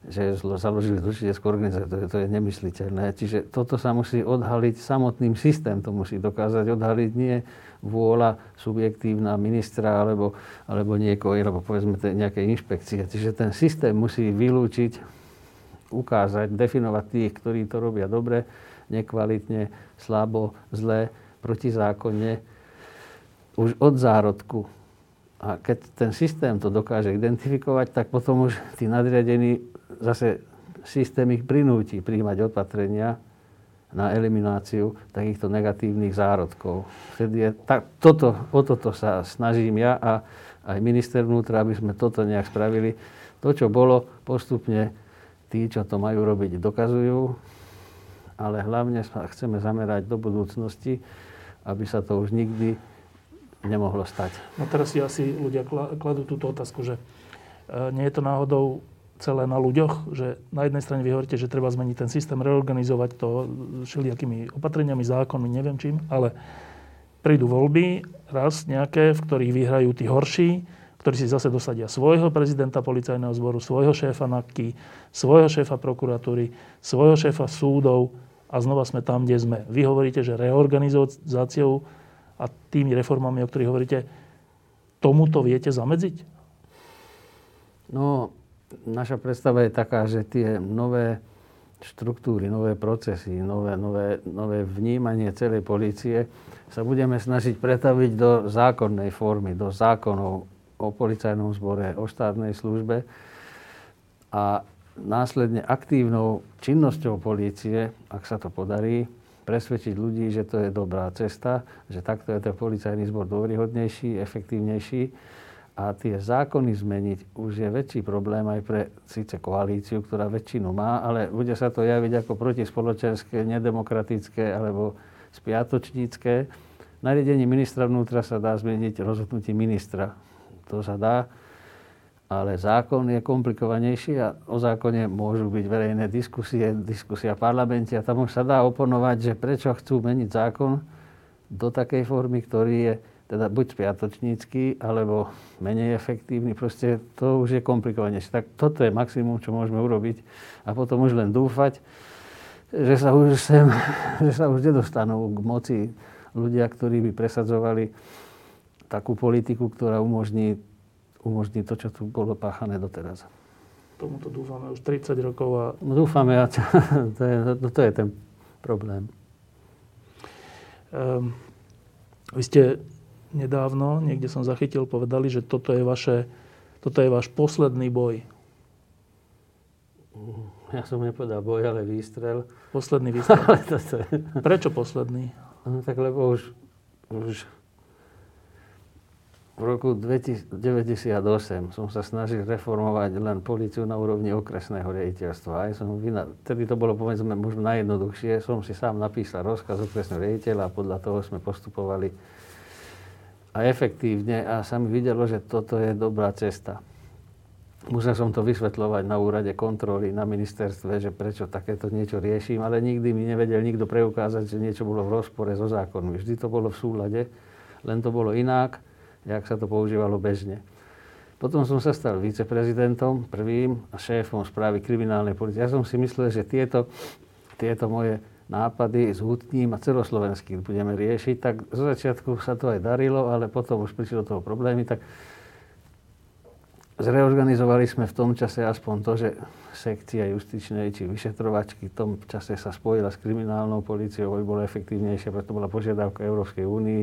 že založili zločineckú organizáciu, to je, to je nemysliteľné. Čiže toto sa musí odhaliť, samotným systém to musí dokázať odhaliť, nie vôľa subjektívna ministra alebo, alebo niekoho, alebo povedzme nejaké inšpekcie. Čiže ten systém musí vylúčiť, ukázať, definovať tých, ktorí to robia dobre, nekvalitne, slabo, zle, protizákonne, už od zárodku. A keď ten systém to dokáže identifikovať, tak potom už tí nadriadení zase systém ich prinúti príjmať opatrenia na elimináciu takýchto negatívnych zárodkov. Je, tak, toto, o toto sa snažím ja a aj minister vnútra, aby sme toto nejak spravili. To, čo bolo, postupne tí, čo to majú robiť, dokazujú, ale hlavne sa chceme zamerať do budúcnosti, aby sa to už nikdy nemohlo stať.
No teraz si asi ľudia kladú túto otázku, že e, nie je to náhodou celé na ľuďoch, že na jednej strane vy hovoríte, že treba zmeniť ten systém, reorganizovať to všelijakými opatreniami, zákonmi, neviem čím, ale prídu voľby raz nejaké, v ktorých vyhrajú tí horší, ktorí si zase dosadia svojho prezidenta policajného zboru, svojho šéfa NAKY, svojho šéfa prokuratúry, svojho šéfa súdov a znova sme tam, kde sme. Vy hovoríte, že reorganizáciou a tými reformami, o ktorých hovoríte, tomuto viete zamedziť?
No, naša predstava je taká, že tie nové štruktúry, nové procesy, nové, nové, nové vnímanie celej polície sa budeme snažiť pretaviť do zákonnej formy, do zákonov o policajnom zbore, o štátnej službe a následne aktívnou činnosťou polície, ak sa to podarí, presvedčiť ľudí, že to je dobrá cesta, že takto je ten policajný zbor dôveryhodnejší, efektívnejší a tie zákony zmeniť už je väčší problém aj pre síce koalíciu, ktorá väčšinu má, ale bude sa to javiť ako protispoločenské, nedemokratické alebo spiatočnícke. Nariadenie ministra vnútra sa dá zmeniť rozhodnutí ministra. To sa dá, ale zákon je komplikovanejší a o zákone môžu byť verejné diskusie, diskusia v parlamente a tam už sa dá oponovať, že prečo chcú meniť zákon do takej formy, ktorý je teda buď spiatočnícky, alebo menej efektívny. Proste to už je komplikovanejšie. Tak toto je maximum, čo môžeme urobiť. A potom už len dúfať, že sa už, sem, že sa už nedostanú k moci ľudia, ktorí by presadzovali takú politiku, ktorá umožní, umožní to, čo tu bolo páchané doteraz.
Tomuto dúfame už 30 rokov a...
No, dúfame a to, to, je, to, to je ten problém.
Um, vy ste nedávno, niekde som zachytil, povedali, že toto je, vaše, toto je váš posledný boj.
Ja som nepovedal boj, ale výstrel.
Posledný výstrel.
ale.
Prečo posledný?
No tak lebo už, už v roku 1998 som sa snažil reformovať len policiu na úrovni okresného riaditeľstva. Aj som vyna... Tedy to bolo povedzme možno najjednoduchšie. Som si sám napísal rozkaz okresného riaditeľa a podľa toho sme postupovali a efektívne a sa mi videlo, že toto je dobrá cesta. Musel som to vysvetľovať na úrade kontroly, na ministerstve, že prečo takéto niečo riešim, ale nikdy mi nevedel nikto preukázať, že niečo bolo v rozpore so zákonmi. Vždy to bolo v súlade, len to bolo inak jak sa to používalo bežne. Potom som sa stal viceprezidentom, prvým a šéfom správy kriminálnej policie. Ja som si myslel, že tieto, tieto moje nápady s hutním a celoslovenským budeme riešiť, tak zo začiatku sa to aj darilo, ale potom už prišli do toho problémy, tak zreorganizovali sme v tom čase aspoň to, že sekcia justičnej či vyšetrovačky v tom čase sa spojila s kriminálnou policiou, aby bolo efektívnejšie, preto bola požiadavka Európskej únii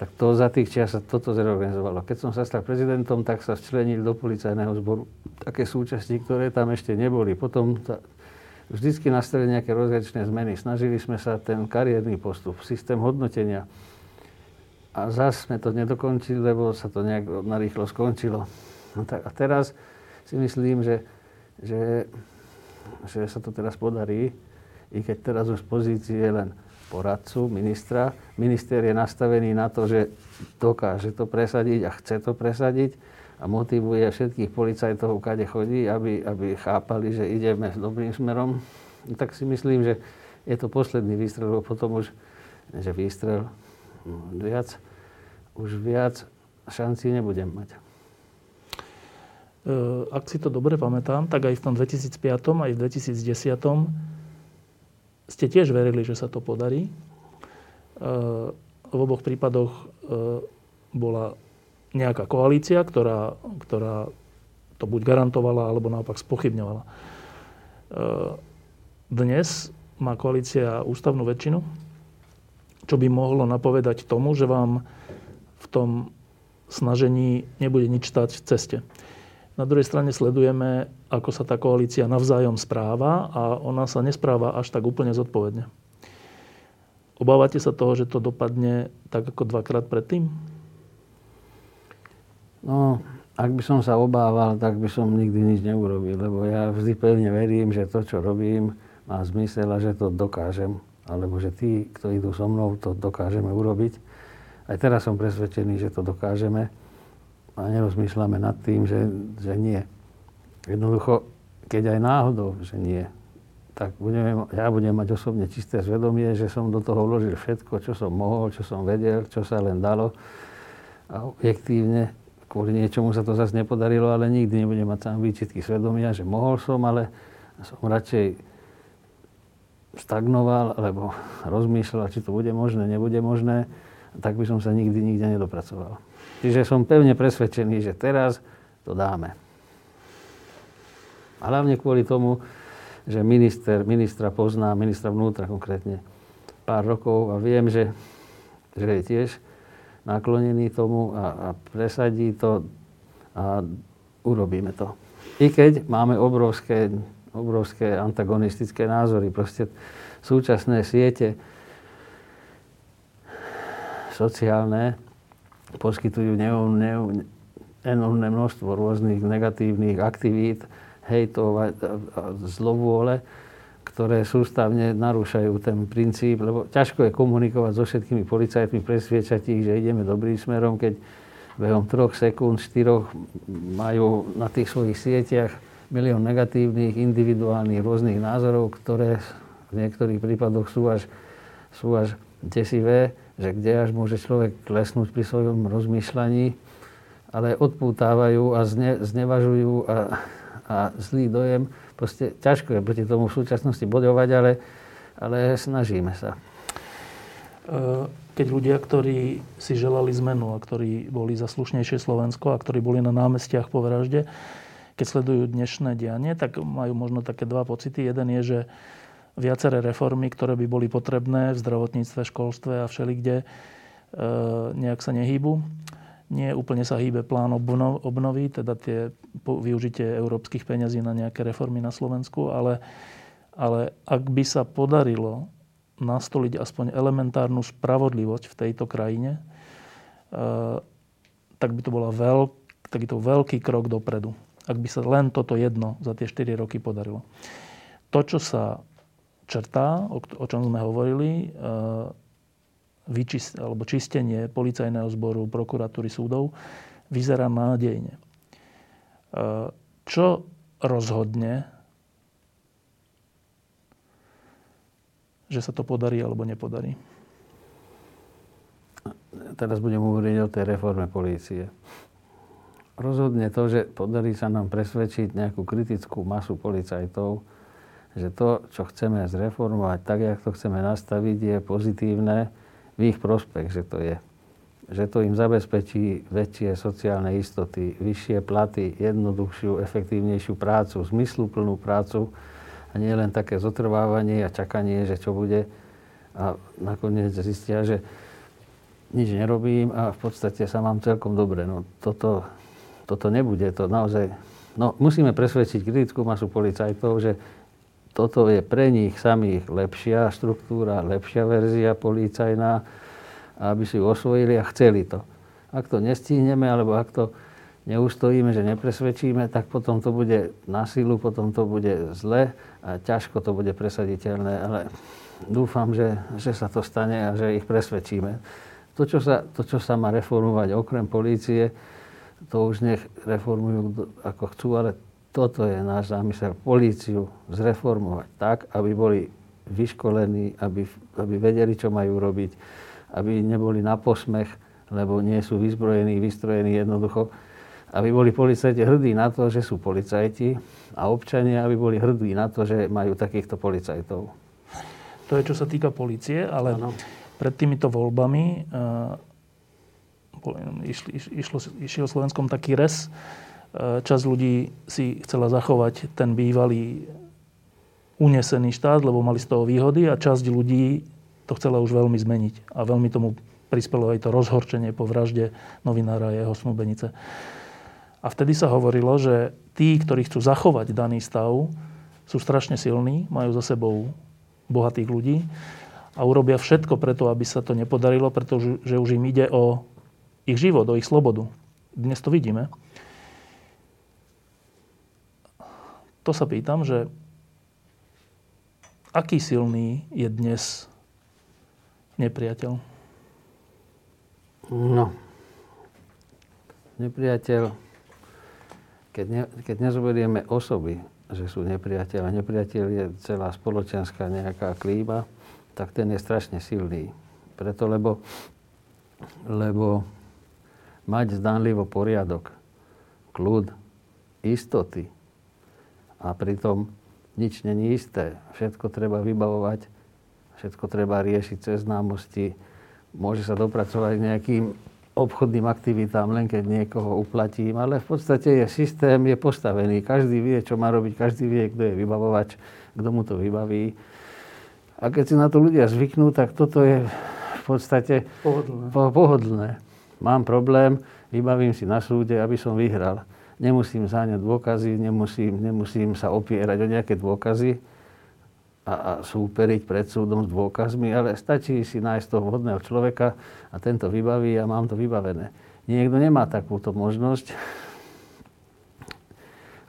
tak to za tých čias sa toto zreorganizovalo. Keď som sa stal prezidentom, tak sa včlenil do policajného zboru také súčasti, ktoré tam ešte neboli. Potom ta, vždycky nastali nejaké rozličné zmeny. Snažili sme sa ten kariérny postup, systém hodnotenia. A zase sme to nedokončili, lebo sa to nejak narýchlo skončilo. No tak a teraz si myslím, že, že, že sa to teraz podarí, i keď teraz už z pozície len poradcu ministra. Minister je nastavený na to, že dokáže to presadiť a chce to presadiť a motivuje všetkých policajtov, kade chodí, aby, aby chápali, že ideme dobrým smerom. Tak si myslím, že je to posledný výstrel, lebo potom už, že výstrel viac, už viac šancí nebudem mať.
E, ak si to dobre pamätám, tak aj v tom 2005 aj v 2010 ste tiež verili, že sa to podarí. E, v oboch prípadoch e, bola nejaká koalícia, ktorá, ktorá to buď garantovala, alebo naopak spochybňovala. E, dnes má koalícia ústavnú väčšinu, čo by mohlo napovedať tomu, že vám v tom snažení nebude nič stať v ceste. Na druhej strane sledujeme, ako sa tá koalícia navzájom správa a ona sa nespráva až tak úplne zodpovedne. Obávate sa toho, že to dopadne tak ako dvakrát predtým?
No, ak by som sa obával, tak by som nikdy nič neurobil, lebo ja vždy pevne verím, že to, čo robím, má zmysel a že to dokážem. Alebo že tí, kto idú so mnou, to dokážeme urobiť. Aj teraz som presvedčený, že to dokážeme a nerozmýšľame nad tým, že, že nie. Jednoducho, keď aj náhodou, že nie, tak budeme, ja budem mať osobne čisté zvedomie, že som do toho vložil všetko, čo som mohol, čo som vedel, čo sa len dalo. A objektívne, kvôli niečomu sa to zase nepodarilo, ale nikdy nebudem mať sám výčitky svedomia, že mohol som, ale som radšej stagnoval, alebo rozmýšľal, či to bude možné, nebude možné, tak by som sa nikdy nikde nedopracoval. Čiže som pevne presvedčený, že teraz to dáme. A hlavne kvôli tomu, že minister, ministra pozná, ministra vnútra konkrétne, pár rokov a viem, že, že je tiež naklonený tomu a, a presadí to a urobíme to. I keď máme obrovské, obrovské antagonistické názory, proste súčasné siete sociálne poskytujú enormné množstvo rôznych negatívnych aktivít, hejtov a, a, zlovôle, ktoré sústavne narúšajú ten princíp, lebo ťažko je komunikovať so všetkými policajtmi, presviečať ich, že ideme dobrým smerom, keď behom troch sekúnd, štyroch majú na tých svojich sieťach milión negatívnych, individuálnych rôznych názorov, ktoré v niektorých prípadoch sú až, sú až desivé že kde až môže človek klesnúť pri svojom rozmýšľaní, ale odpútávajú a zne, znevažujú a, a zlý dojem. Proste ťažko je proti tomu v súčasnosti bodovať, ale, ale snažíme sa.
E, keď ľudia, ktorí si želali zmenu a ktorí boli za slušnejšie Slovensko a ktorí boli na námestiach po vražde, keď sledujú dnešné dianie, tak majú možno také dva pocity. Jeden je, že viaceré reformy, ktoré by boli potrebné v zdravotníctve, školstve a všelikde, e, nejak sa nehýbu. Nie úplne sa hýbe plán obnovy, teda tie využitie európskych peňazí na nejaké reformy na Slovensku, ale, ale ak by sa podarilo nastoliť aspoň elementárnu spravodlivosť v tejto krajine, tak by to bola veľk, takýto veľký krok dopredu. Ak by sa len toto jedno za tie 4 roky podarilo. To, čo sa črtá, o čom sme hovorili, vyčist, alebo čistenie policajného zboru, prokuratúry, súdov, vyzerá nádejne. Čo rozhodne, že sa to podarí alebo nepodarí?
Teraz budem hovoriť o tej reforme polície. Rozhodne to, že podarí sa nám presvedčiť nejakú kritickú masu policajtov, že to, čo chceme zreformovať, tak, jak to chceme nastaviť, je pozitívne, v ich prospech, že to je. Že to im zabezpečí väčšie sociálne istoty, vyššie platy, jednoduchšiu, efektívnejšiu prácu, zmysluplnú prácu a nie len také zotrvávanie a čakanie, že čo bude. A nakoniec zistia, že nič nerobím a v podstate sa mám celkom dobre. No toto, toto nebude. To naozaj... No, musíme presvedčiť kritickú masu policajtov, že toto je pre nich samých lepšia štruktúra, lepšia verzia policajná, aby si osvojili a chceli to. Ak to nestihneme, alebo ak to neustojíme, že nepresvedčíme, tak potom to bude na silu, potom to bude zle a ťažko to bude presaditeľné, ale dúfam, že, že sa to stane a že ich presvedčíme. To čo, sa, to, čo sa má reformovať okrem polície, to už nech reformujú ako chcú, ale toto je náš zámysel, políciu zreformovať tak, aby boli vyškolení, aby, aby vedeli, čo majú robiť, aby neboli na posmech, lebo nie sú vyzbrojení, vystrojení jednoducho, aby boli policajti hrdí na to, že sú policajti a občania, aby boli hrdí na to, že majú takýchto policajtov.
To je, čo sa týka policie, ale ano. pred týmito voľbami uh, išli, išlo, išiel Slovenskom taký res, časť ľudí si chcela zachovať ten bývalý unesený štát, lebo mali z toho výhody a časť ľudí to chcela už veľmi zmeniť. A veľmi tomu prispelo aj to rozhorčenie po vražde novinára a jeho snúbenice. A vtedy sa hovorilo, že tí, ktorí chcú zachovať daný stav, sú strašne silní, majú za sebou bohatých ľudí a urobia všetko preto, aby sa to nepodarilo, pretože už im ide o ich život, o ich slobodu. Dnes to vidíme. To sa pýtam, že aký silný je dnes nepriateľ?
No, nepriateľ, keď, ne, keď nezoberieme osoby, že sú nepriateľ a nepriateľ je celá spoločenská nejaká klíma, tak ten je strašne silný. Preto, lebo, lebo mať zdánlivo poriadok, kľud, istoty, a pritom nič není isté. Všetko treba vybavovať, všetko treba riešiť cez známosti. Môže sa dopracovať nejakým obchodným aktivitám, len keď niekoho uplatím, ale v podstate je systém je postavený. Každý vie, čo má robiť, každý vie, kto je vybavovač, kto mu to vybaví. A keď si na to ľudia zvyknú, tak toto je v podstate
pohodlné.
pohodlné. Mám problém, vybavím si na súde, aby som vyhral nemusím záňať dôkazy, nemusím, nemusím sa opierať o nejaké dôkazy a, a súperiť pred súdom s dôkazmi, ale stačí si nájsť toho vhodného človeka a tento vybaví a mám to vybavené. Niekto nemá takúto možnosť,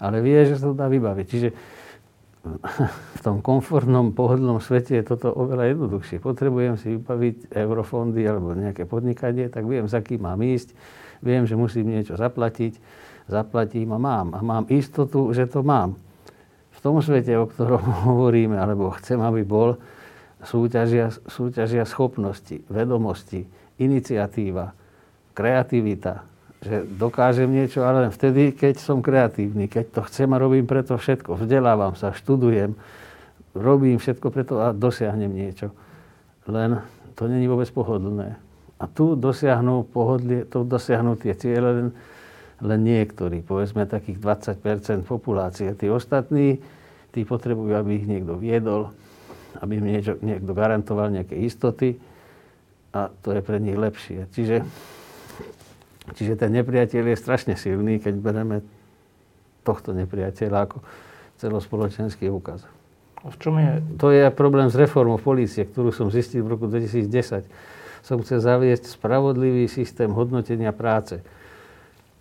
ale vie, že sa to dá vybaviť. Čiže v tom komfortnom, pohodlnom svete je toto oveľa jednoduchšie. Potrebujem si vybaviť eurofondy alebo nejaké podnikanie, tak viem, za kým mám ísť, viem, že musím niečo zaplatiť, zaplatím a mám. A mám istotu, že to mám. V tom svete, o ktorom hovoríme, alebo chcem, aby bol, súťažia, súťažia schopnosti, vedomosti, iniciatíva, kreativita, že dokážem niečo, ale len vtedy, keď som kreatívny, keď to chcem a robím preto všetko, vzdelávam sa, študujem, robím všetko preto a dosiahnem niečo. Len to není vôbec pohodlné. A tu dosiahnu pohodlie, tu dosiahnu tie ciele len len niektorí, povedzme takých 20 populácie. Tí ostatní, tí potrebujú, aby ich niekto viedol, aby im niečo, niekto garantoval nejaké istoty a to je pre nich lepšie. Čiže, čiže ten nepriateľ je strašne silný, keď bereme tohto nepriateľa ako celospoločenský úkaz.
A v čom je?
To je problém s reformou polície, ktorú som zistil v roku 2010. Som chcel zaviesť spravodlivý systém hodnotenia práce.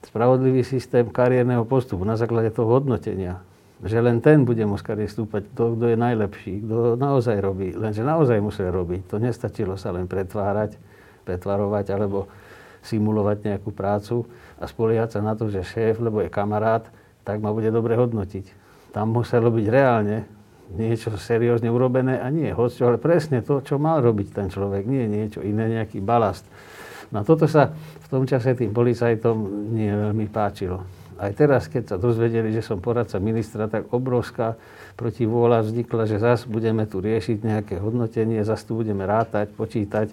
Spravodlivý systém kariérneho postupu na základe toho hodnotenia. Že len ten bude môcť kariér stúpať, kto, kto je najlepší, kto naozaj robí. Lenže naozaj musel robiť. To nestačilo sa len pretvárať, pretvarovať alebo simulovať nejakú prácu a spoliehať sa na to, že šéf, lebo je kamarát, tak ma bude dobre hodnotiť. Tam muselo byť reálne niečo seriózne urobené a nie hoď, ale presne to, čo mal robiť ten človek, nie niečo iné, nejaký balast. No toto sa v tom čase tým policajtom nie veľmi páčilo. Aj teraz, keď sa dozvedeli, že som poradca ministra, tak obrovská protivôľa vznikla, že zase budeme tu riešiť nejaké hodnotenie, zase tu budeme rátať, počítať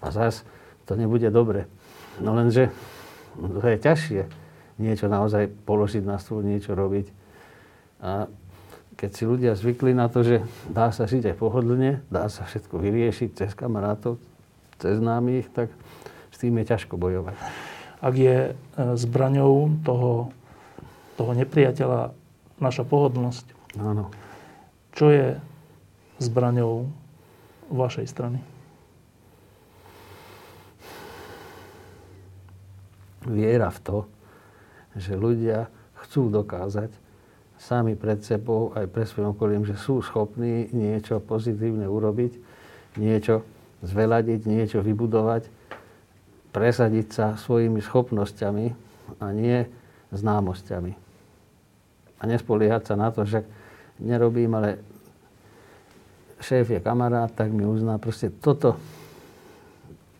a zase to nebude dobre. No lenže to je ťažšie niečo naozaj položiť na stôl, niečo robiť. A keď si ľudia zvykli na to, že dá sa žiť aj pohodlne, dá sa všetko vyriešiť cez kamarátov, cez známych, tak s tým je ťažko bojovať.
Ak je e, zbraňou toho, toho nepriateľa naša pohodlnosť,
Áno.
čo je zbraňou vašej strany?
Viera v to, že ľudia chcú dokázať, sami pred sebou, aj pre svojim okolím, že sú schopní niečo pozitívne urobiť, niečo zveladiť, niečo vybudovať, presadiť sa svojimi schopnosťami a nie známosťami. A nespoliehať sa na to, že nerobím, ale šéf je kamarát, tak mi uzná. Proste toto,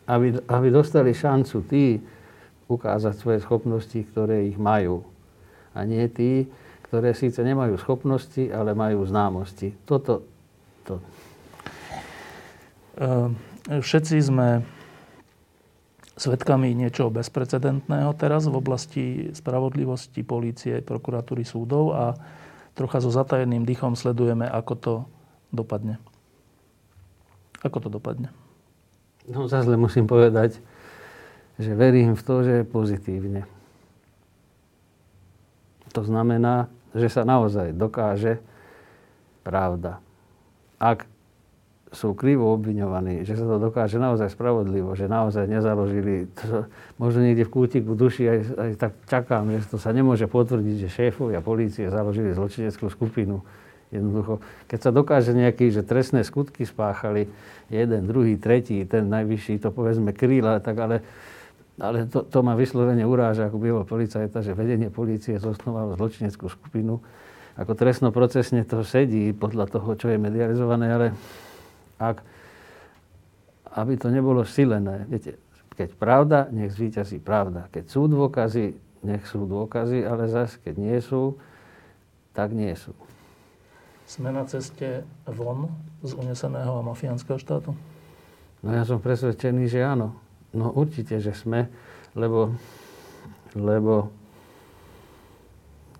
aby, aby dostali šancu tí ukázať svoje schopnosti, ktoré ich majú. A nie tí, ktoré síce nemajú schopnosti, ale majú známosti. Toto, to.
Ehm, všetci sme svedkami niečoho bezprecedentného teraz v oblasti spravodlivosti, polície, prokuratúry, súdov a trocha so zatajeným dýchom sledujeme, ako to dopadne. Ako to dopadne?
No zase musím povedať, že verím v to, že je pozitívne. To znamená, že sa naozaj dokáže pravda. Ak sú krivo obviňovaní, že sa to dokáže naozaj spravodlivo, že naozaj nezaložili, to, možno niekde v kútiku duši aj, aj tak čakám, že to sa nemôže potvrdiť, že šéfovia polície založili zločineckú skupinu. Jednoducho, keď sa dokáže nejaký, že trestné skutky spáchali, jeden, druhý, tretí, ten najvyšší, to povedzme kríla, tak ale ale to, to ma vyslovene uráža ako bývalý policajta, že vedenie polície zosnovalo zločineckú skupinu. Ako trestnoprocesne to sedí podľa toho, čo je medializované, ale ak, aby to nebolo silené. Viete, keď pravda, nech zvýťazí pravda. Keď sú dôkazy, nech sú dôkazy, ale zase, keď nie sú, tak nie sú.
Sme na ceste von z uneseného a mafiánskeho štátu?
No ja som presvedčený, že áno. No určite, že sme, lebo, lebo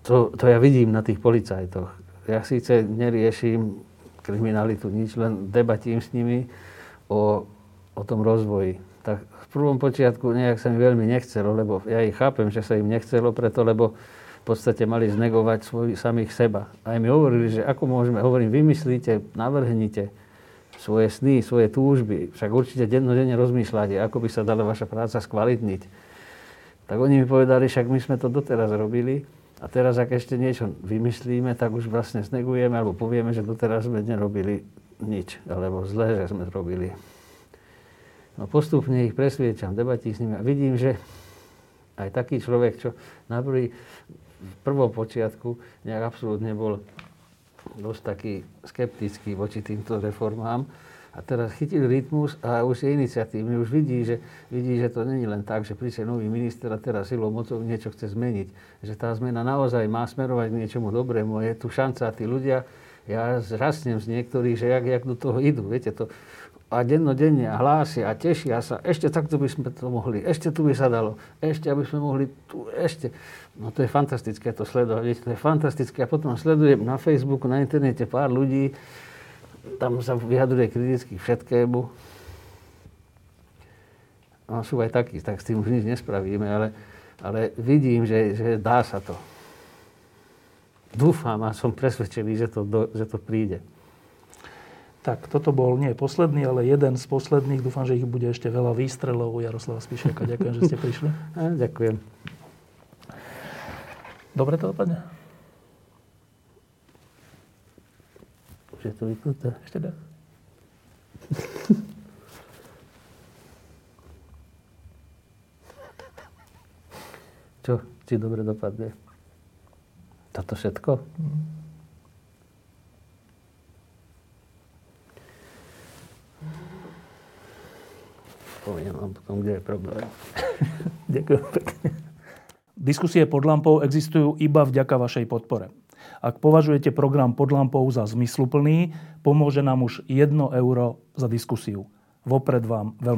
to, to ja vidím na tých policajtoch. Ja síce neriešim kriminalitu, nič, len debatím s nimi o, o tom rozvoji. Tak v prvom počiatku nejak sa mi veľmi nechcelo, lebo ja ich chápem, že sa im nechcelo, preto lebo v podstate mali znegovať svoj, samých seba. A mi hovorili, že ako môžeme, hovorím, vymyslíte, navrhnite, svoje sny, svoje túžby, však určite dennodenne rozmýšľate, ako by sa dala vaša práca skvalitniť. Tak oni mi povedali, však my sme to doteraz robili a teraz, ak ešte niečo vymyslíme, tak už vlastne snegujeme alebo povieme, že doteraz sme nerobili nič, alebo zle, že sme robili. No postupne ich presviečam, debatí s nimi a vidím, že aj taký človek, čo na prvý, v prvom počiatku nejak absolútne bol dosť taký skeptický voči týmto reformám. A teraz chytil rytmus a už je iniciatívny, už vidí že, vidí, že to není len tak, že príde nový minister a teraz silou mocou niečo chce zmeniť. Že tá zmena naozaj má smerovať k niečomu dobrému. Je tu šanca a tí ľudia, ja zrastnem z niektorých, že jak, jak do toho idú. Viete, to, a dennodenne hlásia a tešia sa, ešte takto by sme to mohli, ešte tu by sa dalo, ešte aby sme mohli tu, ešte. No to je fantastické to sledovať, to je fantastické. A potom sledujem na Facebooku, na internete pár ľudí, tam sa vyjadruje kriticky všetkému. No sú aj takí, tak s tým už nič nespravíme, ale, ale vidím, že, že dá sa to. dúfam a som presvedčený, že to, do, že to príde.
Tak, toto bol nie posledný, ale jeden z posledných. Dúfam, že ich bude ešte veľa výstrelov u Jaroslava Spišiaka. Ďakujem, že ste prišli.
A, ďakujem.
Dobre to dopadne?
Už je to vypnuté.
Ešte dá.
Čo? Či dobre dopadne? Toto všetko? Poviem vám potom, kde je problém.
Ďakujem pekne. Diskusie pod lampou existujú iba vďaka vašej podpore. Ak považujete program pod lampou za zmysluplný, pomôže nám už 1 euro za diskusiu. Vopred vám veľmi